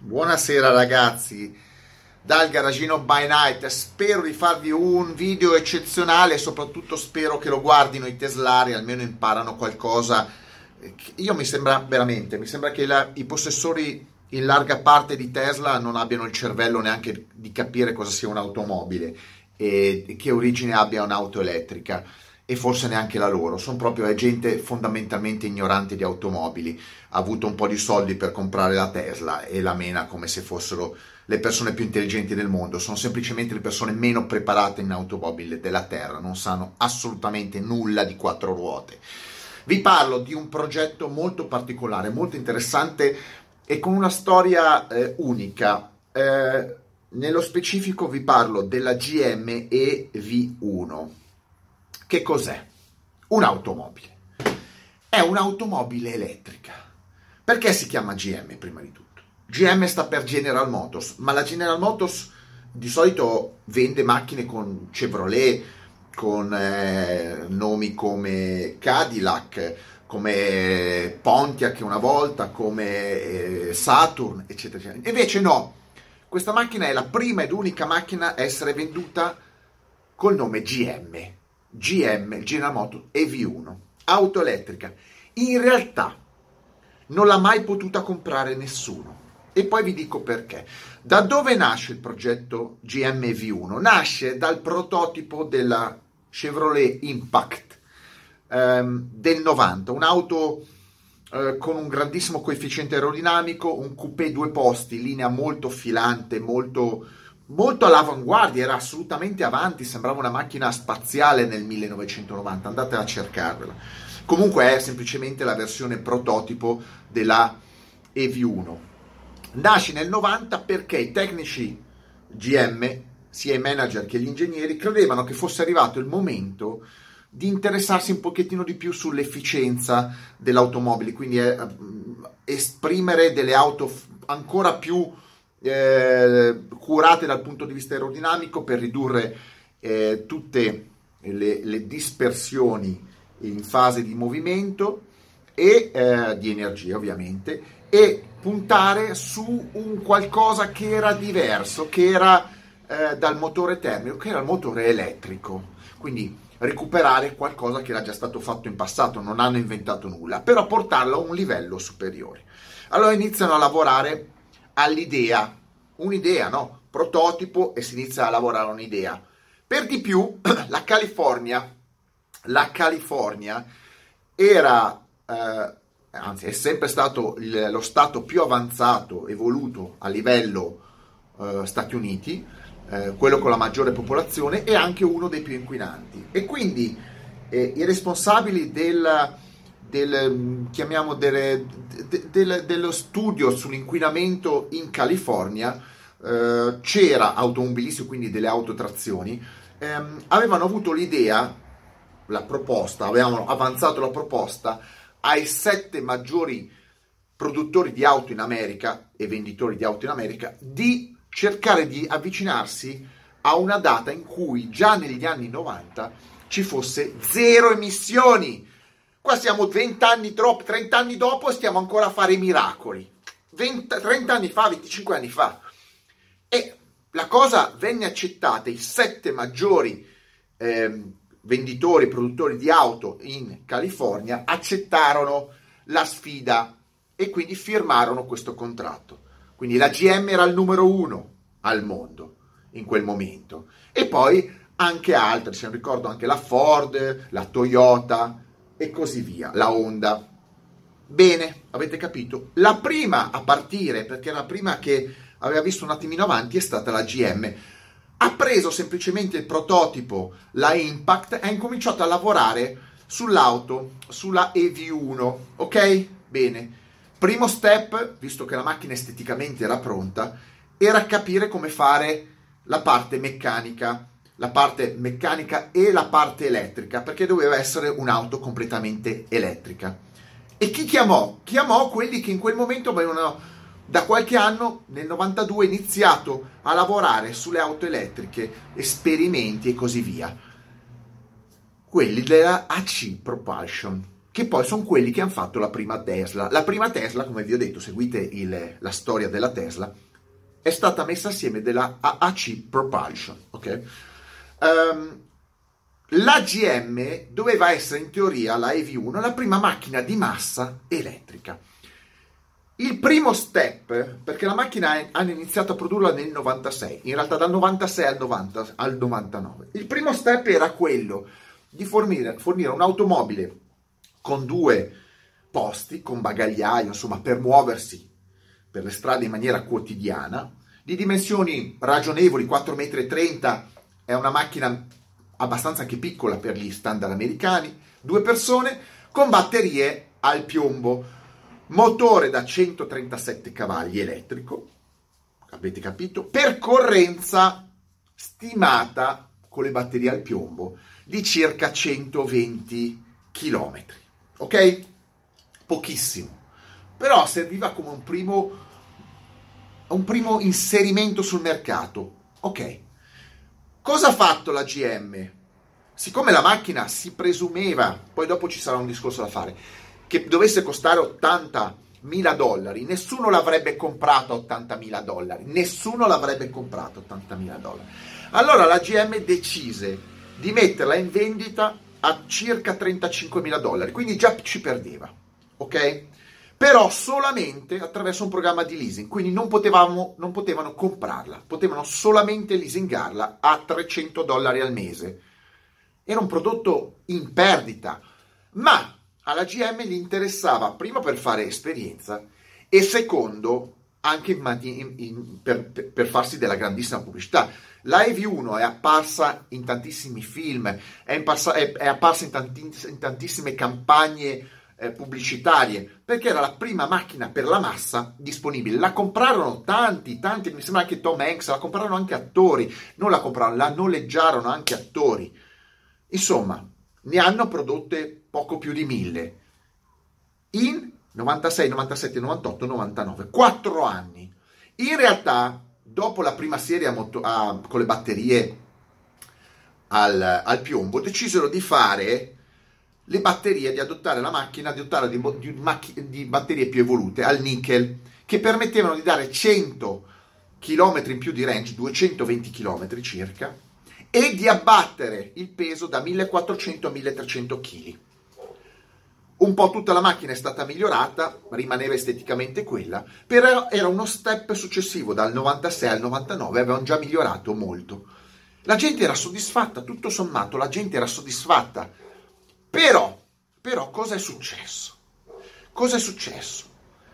Buonasera ragazzi, dal garagino by night. Spero di farvi un video eccezionale e soprattutto spero che lo guardino i teslari, almeno imparano qualcosa. Io mi sembra veramente, mi sembra che la, i possessori in larga parte di Tesla non abbiano il cervello neanche di capire cosa sia un'automobile e che origine abbia un'auto elettrica e forse neanche la loro, sono proprio gente fondamentalmente ignorante di automobili, ha avuto un po' di soldi per comprare la Tesla e la mena come se fossero le persone più intelligenti del mondo, sono semplicemente le persone meno preparate in automobile della Terra, non sanno assolutamente nulla di quattro ruote. Vi parlo di un progetto molto particolare, molto interessante e con una storia eh, unica. Eh, nello specifico vi parlo della GM EV1 che cos'è? Un'automobile. È un'automobile elettrica. Perché si chiama GM prima di tutto? GM sta per General Motors, ma la General Motors di solito vende macchine con Chevrolet, con eh, nomi come Cadillac, come Pontiac una volta, come eh, Saturn, eccetera, eccetera. Invece no, questa macchina è la prima ed unica macchina a essere venduta col nome GM. GM, General Motors EV1, auto elettrica. In realtà non l'ha mai potuta comprare nessuno. E poi vi dico perché. Da dove nasce il progetto GM EV1? Nasce dal prototipo della Chevrolet Impact ehm, del 90, un'auto eh, con un grandissimo coefficiente aerodinamico, un coupé due posti, linea molto filante, molto molto all'avanguardia, era assolutamente avanti, sembrava una macchina spaziale nel 1990, andate a cercarvela. Comunque è semplicemente la versione prototipo della EV1. Nasce nel 90 perché i tecnici GM, sia i manager che gli ingegneri, credevano che fosse arrivato il momento di interessarsi un pochettino di più sull'efficienza dell'automobile, quindi eh, esprimere delle auto ancora più eh, curate dal punto di vista aerodinamico per ridurre eh, tutte le, le, dispersioni in fase di movimento e eh, di energia ovviamente e puntare su un qualcosa che era diverso, che era eh, dal motore termico, che era il motore elettrico. Quindi recuperare qualcosa che era già stato fatto in passato, non hanno inventato nulla, però portarlo a un livello superiore. Allora iniziano a lavorare all'idea, un'idea, no? Prototipo e si inizia a lavorare un'idea. Per di più, la California, la California era, eh, anzi è sempre stato il, lo stato più avanzato, evoluto a livello eh, Stati Uniti, eh, quello con la maggiore popolazione e anche uno dei più inquinanti. E quindi eh, i responsabili del del, mm, chiamiamo delle, de, de, dello studio sull'inquinamento in California, eh, c'era automobilistico, quindi delle autotrazioni, ehm, avevano avuto l'idea, la proposta, avevano avanzato la proposta ai sette maggiori produttori di auto in America e venditori di auto in America di cercare di avvicinarsi a una data in cui già negli anni 90 ci fosse zero emissioni Qua siamo 20 anni troppo, 30 anni dopo stiamo ancora a fare miracoli. 20, 30 anni fa, 25 anni fa. E la cosa venne accettata, i sette maggiori eh, venditori e produttori di auto in California accettarono la sfida e quindi firmarono questo contratto. Quindi la GM era il numero uno al mondo in quel momento. E poi anche altre, se non ricordo anche la Ford, la Toyota, e così via, la Honda. Bene, avete capito? La prima a partire, perché la prima che aveva visto un attimino avanti, è stata la GM. Ha preso semplicemente il prototipo, la Impact, e ha incominciato a lavorare sull'auto, sulla EV1, ok? Bene. Primo step, visto che la macchina esteticamente era pronta, era capire come fare la parte meccanica la parte meccanica e la parte elettrica, perché doveva essere un'auto completamente elettrica. E chi chiamò? Chiamò quelli che in quel momento avevano da qualche anno, nel 92, iniziato a lavorare sulle auto elettriche, esperimenti e così via. Quelli della AC Propulsion, che poi sono quelli che hanno fatto la prima Tesla. La prima Tesla, come vi ho detto, seguite il, la storia della Tesla, è stata messa assieme della AAC Propulsion, ok? Um, la GM doveva essere in teoria la EV1 la prima macchina di massa elettrica. Il primo step, perché la macchina hanno iniziato a produrla nel 96, in realtà dal 96 al, 90, al 99. Il primo step era quello di fornire, fornire un'automobile con due posti, con bagagliaio, insomma, per muoversi per le strade in maniera quotidiana, di dimensioni ragionevoli, 4,30 m, è una macchina abbastanza anche piccola per gli standard americani, due persone, con batterie al piombo motore da 137 cavalli elettrico, avete capito, percorrenza stimata con le batterie al piombo di circa 120 km. Ok? Pochissimo. Però serviva come un primo, un primo inserimento sul mercato. Ok. Cosa ha fatto la GM? Siccome la macchina si presumeva, poi dopo ci sarà un discorso da fare, che dovesse costare 80 mila dollari, nessuno l'avrebbe comprato a 80 mila dollari, nessuno l'avrebbe comprato a 80 mila dollari. Allora la GM decise di metterla in vendita a circa 35 mila dollari, quindi già ci perdeva, ok? Però solamente attraverso un programma di leasing, quindi non, potevamo, non potevano comprarla, potevano solamente leasingarla a 300 dollari al mese. Era un prodotto in perdita, ma alla GM gli interessava primo per fare esperienza e secondo anche in, in, per, per, farsi della grandissima pubblicità. La EV1 è apparsa in tantissimi film, è, imparsa, è, è apparsa in, tantiss, in, tantissime campagne eh, pubblicitarie, perché era la prima macchina per la massa disponibile. La comprarono tanti, tanti, mi sembra anche Tom Hanks, la comprarono anche attori, non la comprarono, la noleggiarono anche attori. Insomma, ne hanno prodotte poco più di mille in 96, 97, 98, 99, quattro anni. In realtà, dopo la prima serie a moto- a, con le batterie al, al, piombo, decisero di fare le batterie, di adottare la macchina, di adottare di, di, macch- di batterie più evolute al nickel, che permettevano di dare 100 km in più di range, 220 km circa, e di abbattere il peso da 1400 a 1300 kg. Un po' tutta la macchina è stata migliorata, rimaneva esteticamente quella, però era uno step successivo, dal 96 al 99 avevano già migliorato molto. La gente era soddisfatta, tutto sommato la gente era soddisfatta. Però, però cosa è successo? Cosa è successo?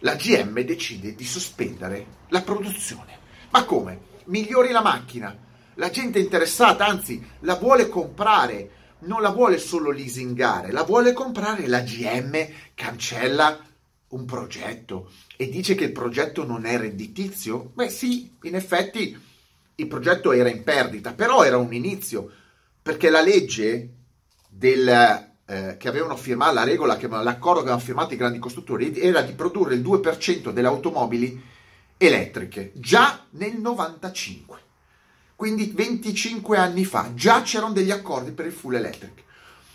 La GM decide di sospendere la produzione. Ma come? Migliori la macchina, la gente è interessata, anzi la vuole comprare, non la vuole solo leasingare, la vuole comprare. La GM cancella un progetto e dice che il progetto non è redditizio? Beh sì, in effetti il progetto era in perdita, però era un inizio, perché la legge del, eh, che avevano firmato, la regola, che, l'accordo che avevano firmato i grandi costruttori era di produrre il 2% delle automobili elettriche, già nel 95 quindi 25 anni fa, già c'erano degli accordi per il full electric.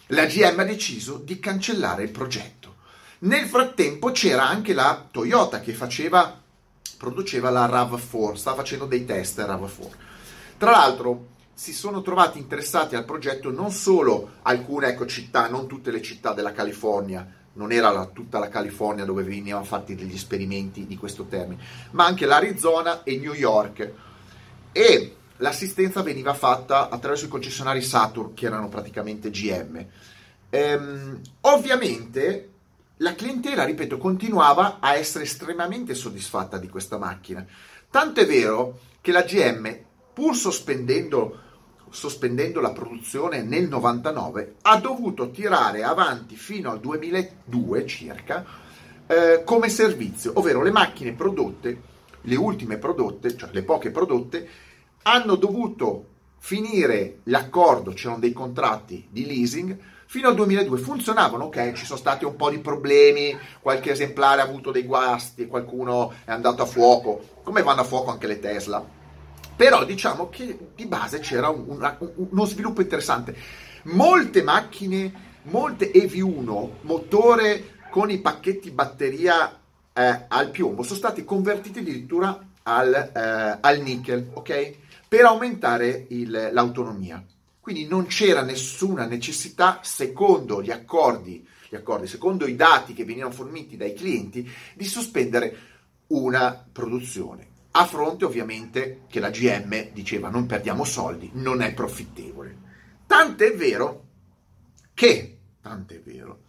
La GM ha deciso di cancellare il progetto. Nel frattempo c'era anche la Toyota che faceva, produceva la RAV4, stava facendo dei test RAV4. Tra l'altro si sono trovati interessati al progetto non solo alcune ecco, città, non tutte le città della California, non era la, tutta la California dove venivano fatti degli esperimenti di questo termine, ma anche l'Arizona e New York. E l'assistenza veniva fatta attraverso i concessionari Saturn, che erano praticamente GM. Ehm, ovviamente la clientela, ripeto, continuava a essere estremamente soddisfatta di questa macchina. Tanto è vero che la GM, pur sospendendo, sospendendo la produzione nel 99, ha dovuto tirare avanti fino al 2002 circa eh, come servizio, ovvero le macchine prodotte, le ultime prodotte, cioè le poche prodotte, hanno dovuto finire l'accordo, c'erano dei contratti di leasing, fino al 2002 funzionavano, ok, ci sono stati un po' di problemi, qualche esemplare ha avuto dei guasti, qualcuno è andato a fuoco, come vanno a fuoco anche le Tesla. Però diciamo che di base c'era un, un, uno sviluppo interessante. Molte macchine molte EV1, motore con i pacchetti batteria eh, al piombo, sono stati convertiti addirittura al, eh, al nickel, ok? Per aumentare il, l'autonomia. Quindi non c'era nessuna necessità, secondo gli accordi, gli accordi, secondo i dati che venivano forniti dai clienti, di sospendere una produzione. A fronte ovviamente che la GM diceva non perdiamo soldi, non è profittevole. Tant'è vero che, tant'è vero,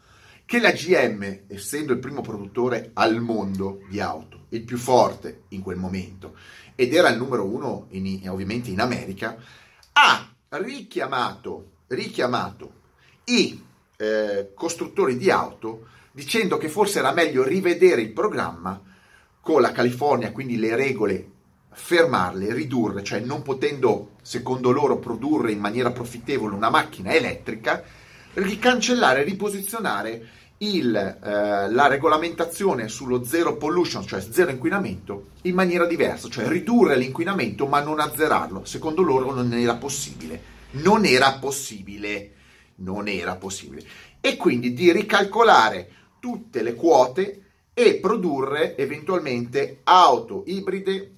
che la GM, essendo il primo produttore al mondo di auto, il più forte in quel momento, ed era il numero uno in, ovviamente in America, ha richiamato, richiamato i eh, costruttori di auto dicendo che forse era meglio rivedere il programma con la California, quindi le regole fermarle, ridurre, cioè non potendo, secondo loro, produrre in maniera profittevole una macchina elettrica, ricancellare, riposizionare il, eh, la regolamentazione sullo zero pollution, cioè zero inquinamento, in maniera diversa, cioè ridurre l'inquinamento ma non azzerarlo. Secondo loro non era possibile. Non era possibile. Non era possibile. E quindi di ricalcolare tutte le quote e produrre eventualmente auto ibride,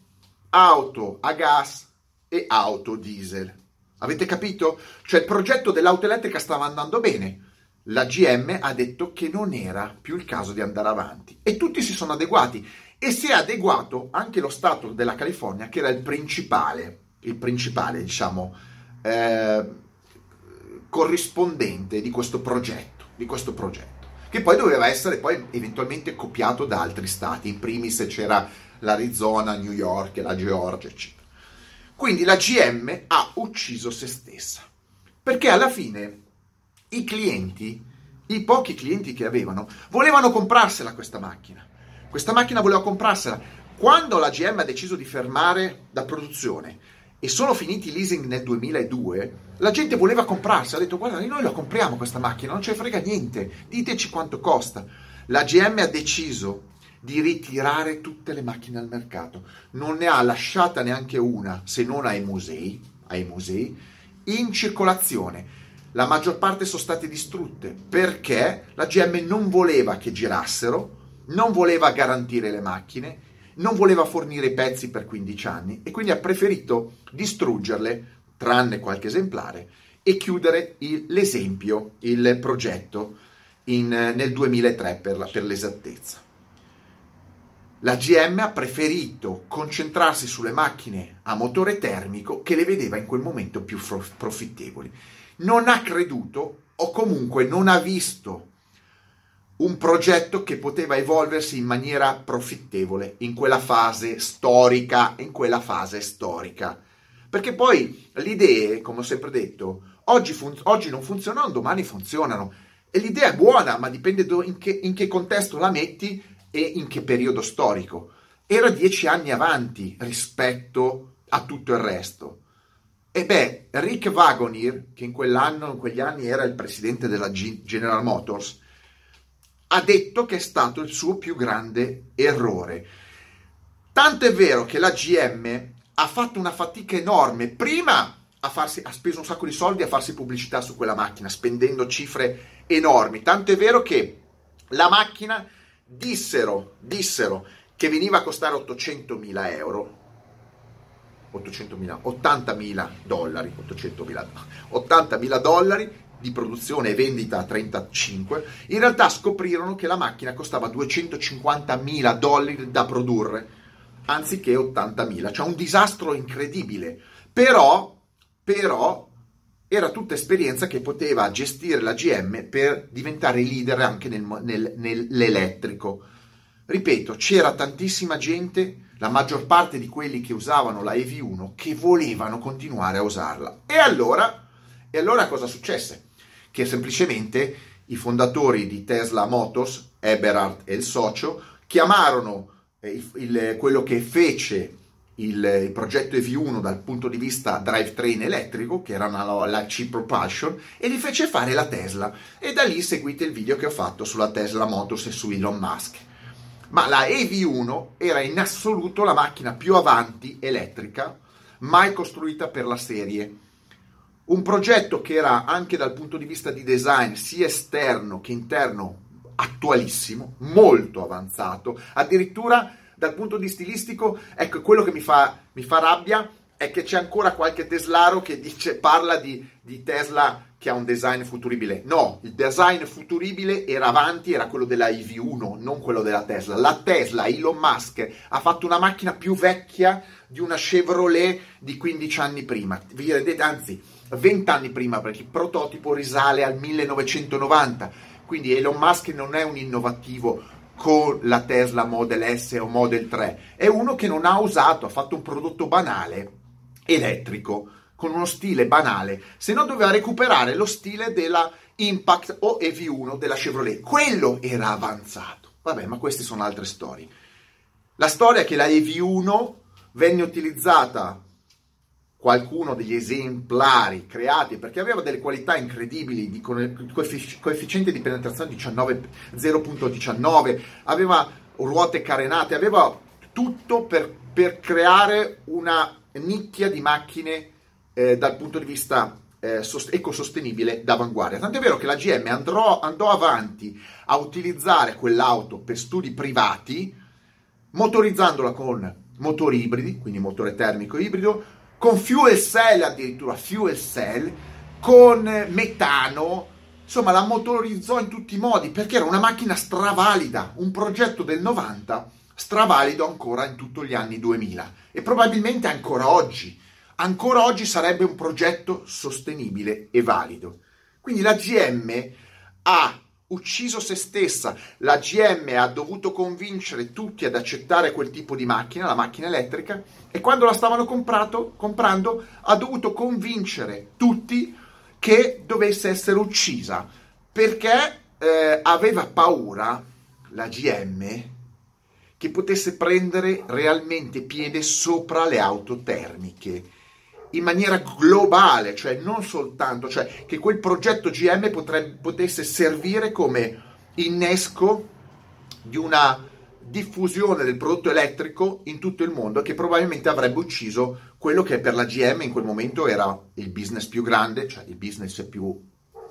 auto a gas e auto diesel. Avete capito? Cioè il progetto dell'auto elettrica stava andando bene la GM ha detto che non era più il caso di andare avanti e tutti si sono adeguati e si è adeguato anche lo Stato della California che era il principale, il principale diciamo, eh, corrispondente di questo progetto, di questo progetto, che poi doveva essere poi eventualmente copiato da altri stati, in primis c'era l'Arizona, New York, la Georgia, eccetera. Quindi la GM ha ucciso se stessa, perché alla fine i clienti, i pochi clienti che avevano, volevano comprarsela questa macchina. Questa macchina voleva comprarsela. Quando la GM ha deciso di fermare la produzione e sono finiti i leasing nel 2002, la gente voleva comprarsela. Ha detto, guarda, noi la compriamo questa macchina, non ce ne frega niente, diteci quanto costa. La GM ha deciso di ritirare tutte le macchine al mercato. Non ne ha lasciata neanche una, se non ai musei, ai musei in circolazione la maggior parte sono state distrutte perché la GM non voleva che girassero, non voleva garantire le macchine, non voleva fornire pezzi per 15 anni e quindi ha preferito distruggerle, tranne qualche esemplare, e chiudere il, l'esempio, il progetto in, nel 2003 per, la, per l'esattezza. La GM ha preferito concentrarsi sulle macchine a motore termico che le vedeva in quel momento più profittevoli non ha creduto o comunque non ha visto un progetto che poteva evolversi in maniera profittevole in quella fase storica, in quella fase storica. Perché poi le idee, come ho sempre detto, oggi, fun- oggi non funzionano, domani funzionano. E l'idea è buona, ma dipende in che, in che contesto la metti e in che periodo storico. Era dieci anni avanti rispetto a tutto il resto. E beh, Rick Wagoner, che in quell'anno, in quegli anni era il presidente della General Motors, ha detto che è stato il suo più grande errore. Tanto è vero che la GM ha fatto una fatica enorme prima a farsi, ha speso un sacco di soldi a farsi pubblicità su quella macchina, spendendo cifre enormi. Tanto è vero che la macchina dissero, dissero che veniva a costare 800.000 euro 800.000, 80.000 dollari, 800.000, 80.000 dollari di produzione e vendita a 35, in realtà scoprirono che la macchina costava 250.000 dollari da produrre, anziché 80.000, cioè un disastro incredibile. Però, però, era tutta esperienza che poteva gestire la GM per diventare leader anche nel, nel, nell'elettrico. Ripeto, c'era tantissima gente la maggior parte di quelli che usavano la EV1 che volevano continuare a usarla. E allora, e allora cosa successe? Che semplicemente i fondatori di Tesla Motors, Eberhard e il socio, chiamarono eh, il, il, quello che fece il, il, progetto EV1 dal punto di vista drivetrain elettrico, che era una, la C Propulsion, e gli fece fare la Tesla. E da lì seguite il video che ho fatto sulla Tesla Motors e su Elon Musk ma la EV1 era in assoluto la macchina più avanti elettrica mai costruita per la serie. Un progetto che era anche dal punto di vista di design, sia esterno che interno, attualissimo, molto avanzato, addirittura dal punto di stilistico, ecco, quello che mi fa, mi fa rabbia è che c'è ancora qualche teslaro che dice, parla di, di, Tesla che ha un design futuribile. No, il design futuribile era avanti, era quello della EV1, non quello della Tesla. La Tesla, Elon Musk, ha fatto una macchina più vecchia di una Chevrolet di 15 anni prima. Vi rendete, anzi, 20 anni prima, perché il prototipo risale al 1990. Quindi Elon Musk non è un innovativo con la Tesla Model S o Model 3, è uno che non ha usato, ha fatto un prodotto banale, elettrico, con uno stile banale, se no doveva recuperare lo stile della Impact o EV1 della Chevrolet. Quello era avanzato. Vabbè, ma queste sono altre storie. La storia è che la EV1 venne utilizzata qualcuno degli esemplari creati perché aveva delle qualità incredibili di coefficiente di penetrazione 19, 0.19 aveva ruote carenate aveva tutto per, per creare una nicchia di macchine eh, dal punto di vista eh, sost- ecosostenibile d'avanguardia. Tant'è vero che la GM andrò, andò avanti a utilizzare quell'auto per studi privati, motorizzandola con motori ibridi, quindi motore termico ibrido, con fuel cell addirittura, fuel cell, con metano, insomma la motorizzò in tutti i modi perché era una macchina stravalida, un progetto del 90 stravalido ancora in tutti gli anni 2000 e probabilmente ancora oggi. Ancora oggi sarebbe un progetto sostenibile e valido. Quindi la GM ha ucciso se stessa. La GM ha dovuto convincere tutti ad accettare quel tipo di macchina, la macchina elettrica, e quando la stavano comprato, comprando ha dovuto convincere tutti che dovesse essere uccisa perché eh, aveva paura la GM che potesse prendere realmente piede sopra le auto termiche in maniera globale, cioè non soltanto, cioè che quel progetto GM potrebbe, potesse servire come innesco di una diffusione del prodotto elettrico in tutto il mondo che probabilmente avrebbe ucciso quello che per la GM in quel momento era il business più grande, cioè il business più,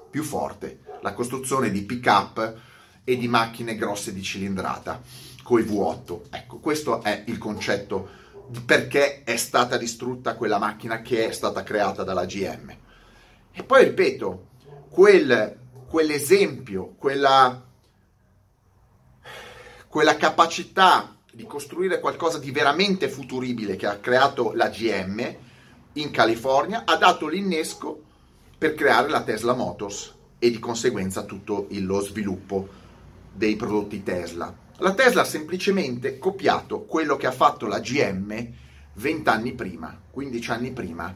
più forte, la costruzione di pick-up e di macchine grosse di cilindrata coi V8. Ecco, questo è il concetto di perché è stata distrutta quella macchina che è stata creata dalla GM. E poi ripeto, quel, quell'esempio, quella, quella capacità di costruire qualcosa di veramente futuribile che ha creato la GM in California ha dato l'innesco per creare la Tesla Motors e di conseguenza tutto lo sviluppo dei prodotti Tesla. La Tesla ha semplicemente copiato quello che ha fatto la GM 20 anni prima, 15 anni prima,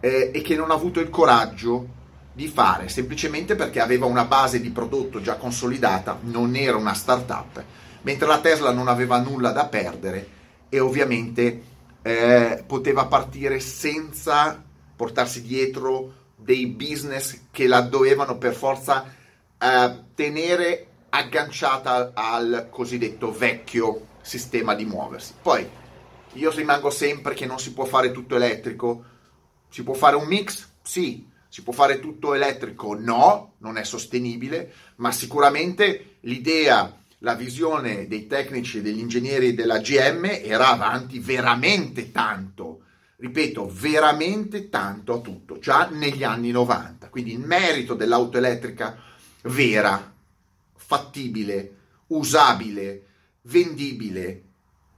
eh, e che non ha avuto il coraggio di fare, semplicemente perché aveva una base di prodotto già consolidata, non era una startup, mentre la Tesla non aveva nulla da perdere e ovviamente eh, poteva partire senza portarsi dietro dei business che la dovevano per forza eh, tenere agganciata al cosiddetto vecchio sistema di muoversi. Poi io rimango sempre che non si può fare tutto elettrico. Si può fare un mix? Sì. Si può fare tutto elettrico? No, non è sostenibile, ma sicuramente l'idea, la visione dei tecnici e degli ingegneri della GM era avanti veramente tanto. Ripeto, veramente tanto a tutto, già negli anni 90. Quindi il merito dell'auto elettrica vera fattibile, usabile, vendibile,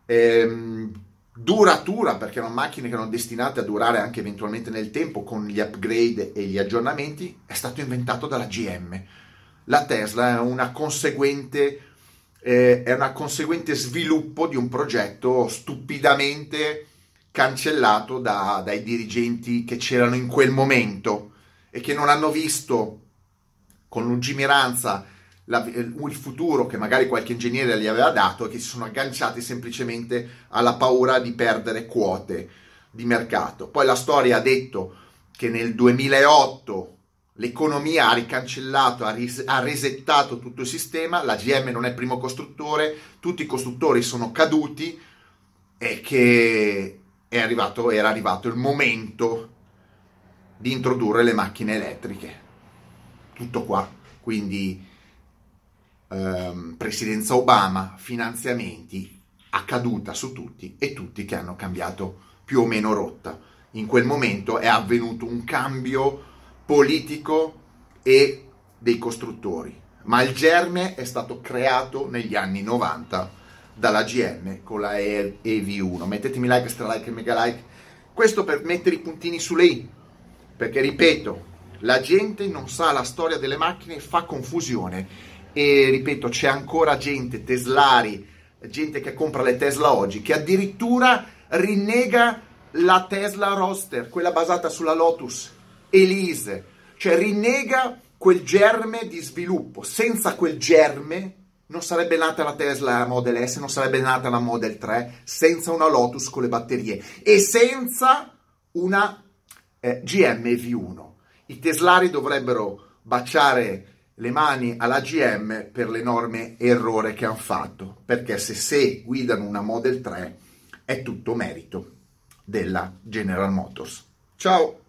ehm, duratura, perché erano macchine che erano destinate a durare anche eventualmente nel tempo con gli upgrade e gli aggiornamenti, è stato inventato dalla GM. La Tesla è una conseguente, eh, è una conseguente sviluppo di un progetto stupidamente cancellato da, dai dirigenti che c'erano in quel momento e che non hanno visto con lungimiranza la, il futuro che magari qualche ingegnere gli aveva dato e che si sono agganciati semplicemente alla paura di perdere quote di mercato. Poi la storia ha detto che nel 2008 l'economia ha ricancellato, ha, ris- ha resettato tutto il sistema, la GM non è il primo costruttore, tutti i costruttori sono caduti e che arrivato, era arrivato il momento di introdurre le macchine elettriche. Tutto qua. Quindi ehm, presidenza Obama, finanziamenti, accaduta su tutti e tutti che hanno cambiato più o meno rotta. In quel momento è avvenuto un cambio politico e dei costruttori, ma il germe è stato creato negli anni 90 dalla GM con la EV1. Mettetemi like, stra like e mega like. Questo per mettere i puntini sulle i, perché ripeto, la gente non sa la storia delle macchine e fa confusione. E ripeto, c'è ancora gente, teslari, gente che compra le Tesla oggi, che addirittura rinnega la Tesla Roster, quella basata sulla Lotus Elise, cioè rinnega quel germe di sviluppo. Senza quel germe non sarebbe nata la Tesla Model S, non sarebbe nata la Model 3, senza una Lotus con le batterie e senza una eh, GM V1. I teslari dovrebbero baciare le mani alla GM per l'enorme errore che hanno fatto, perché se, se guidano una Model 3 è tutto merito della General Motors. Ciao!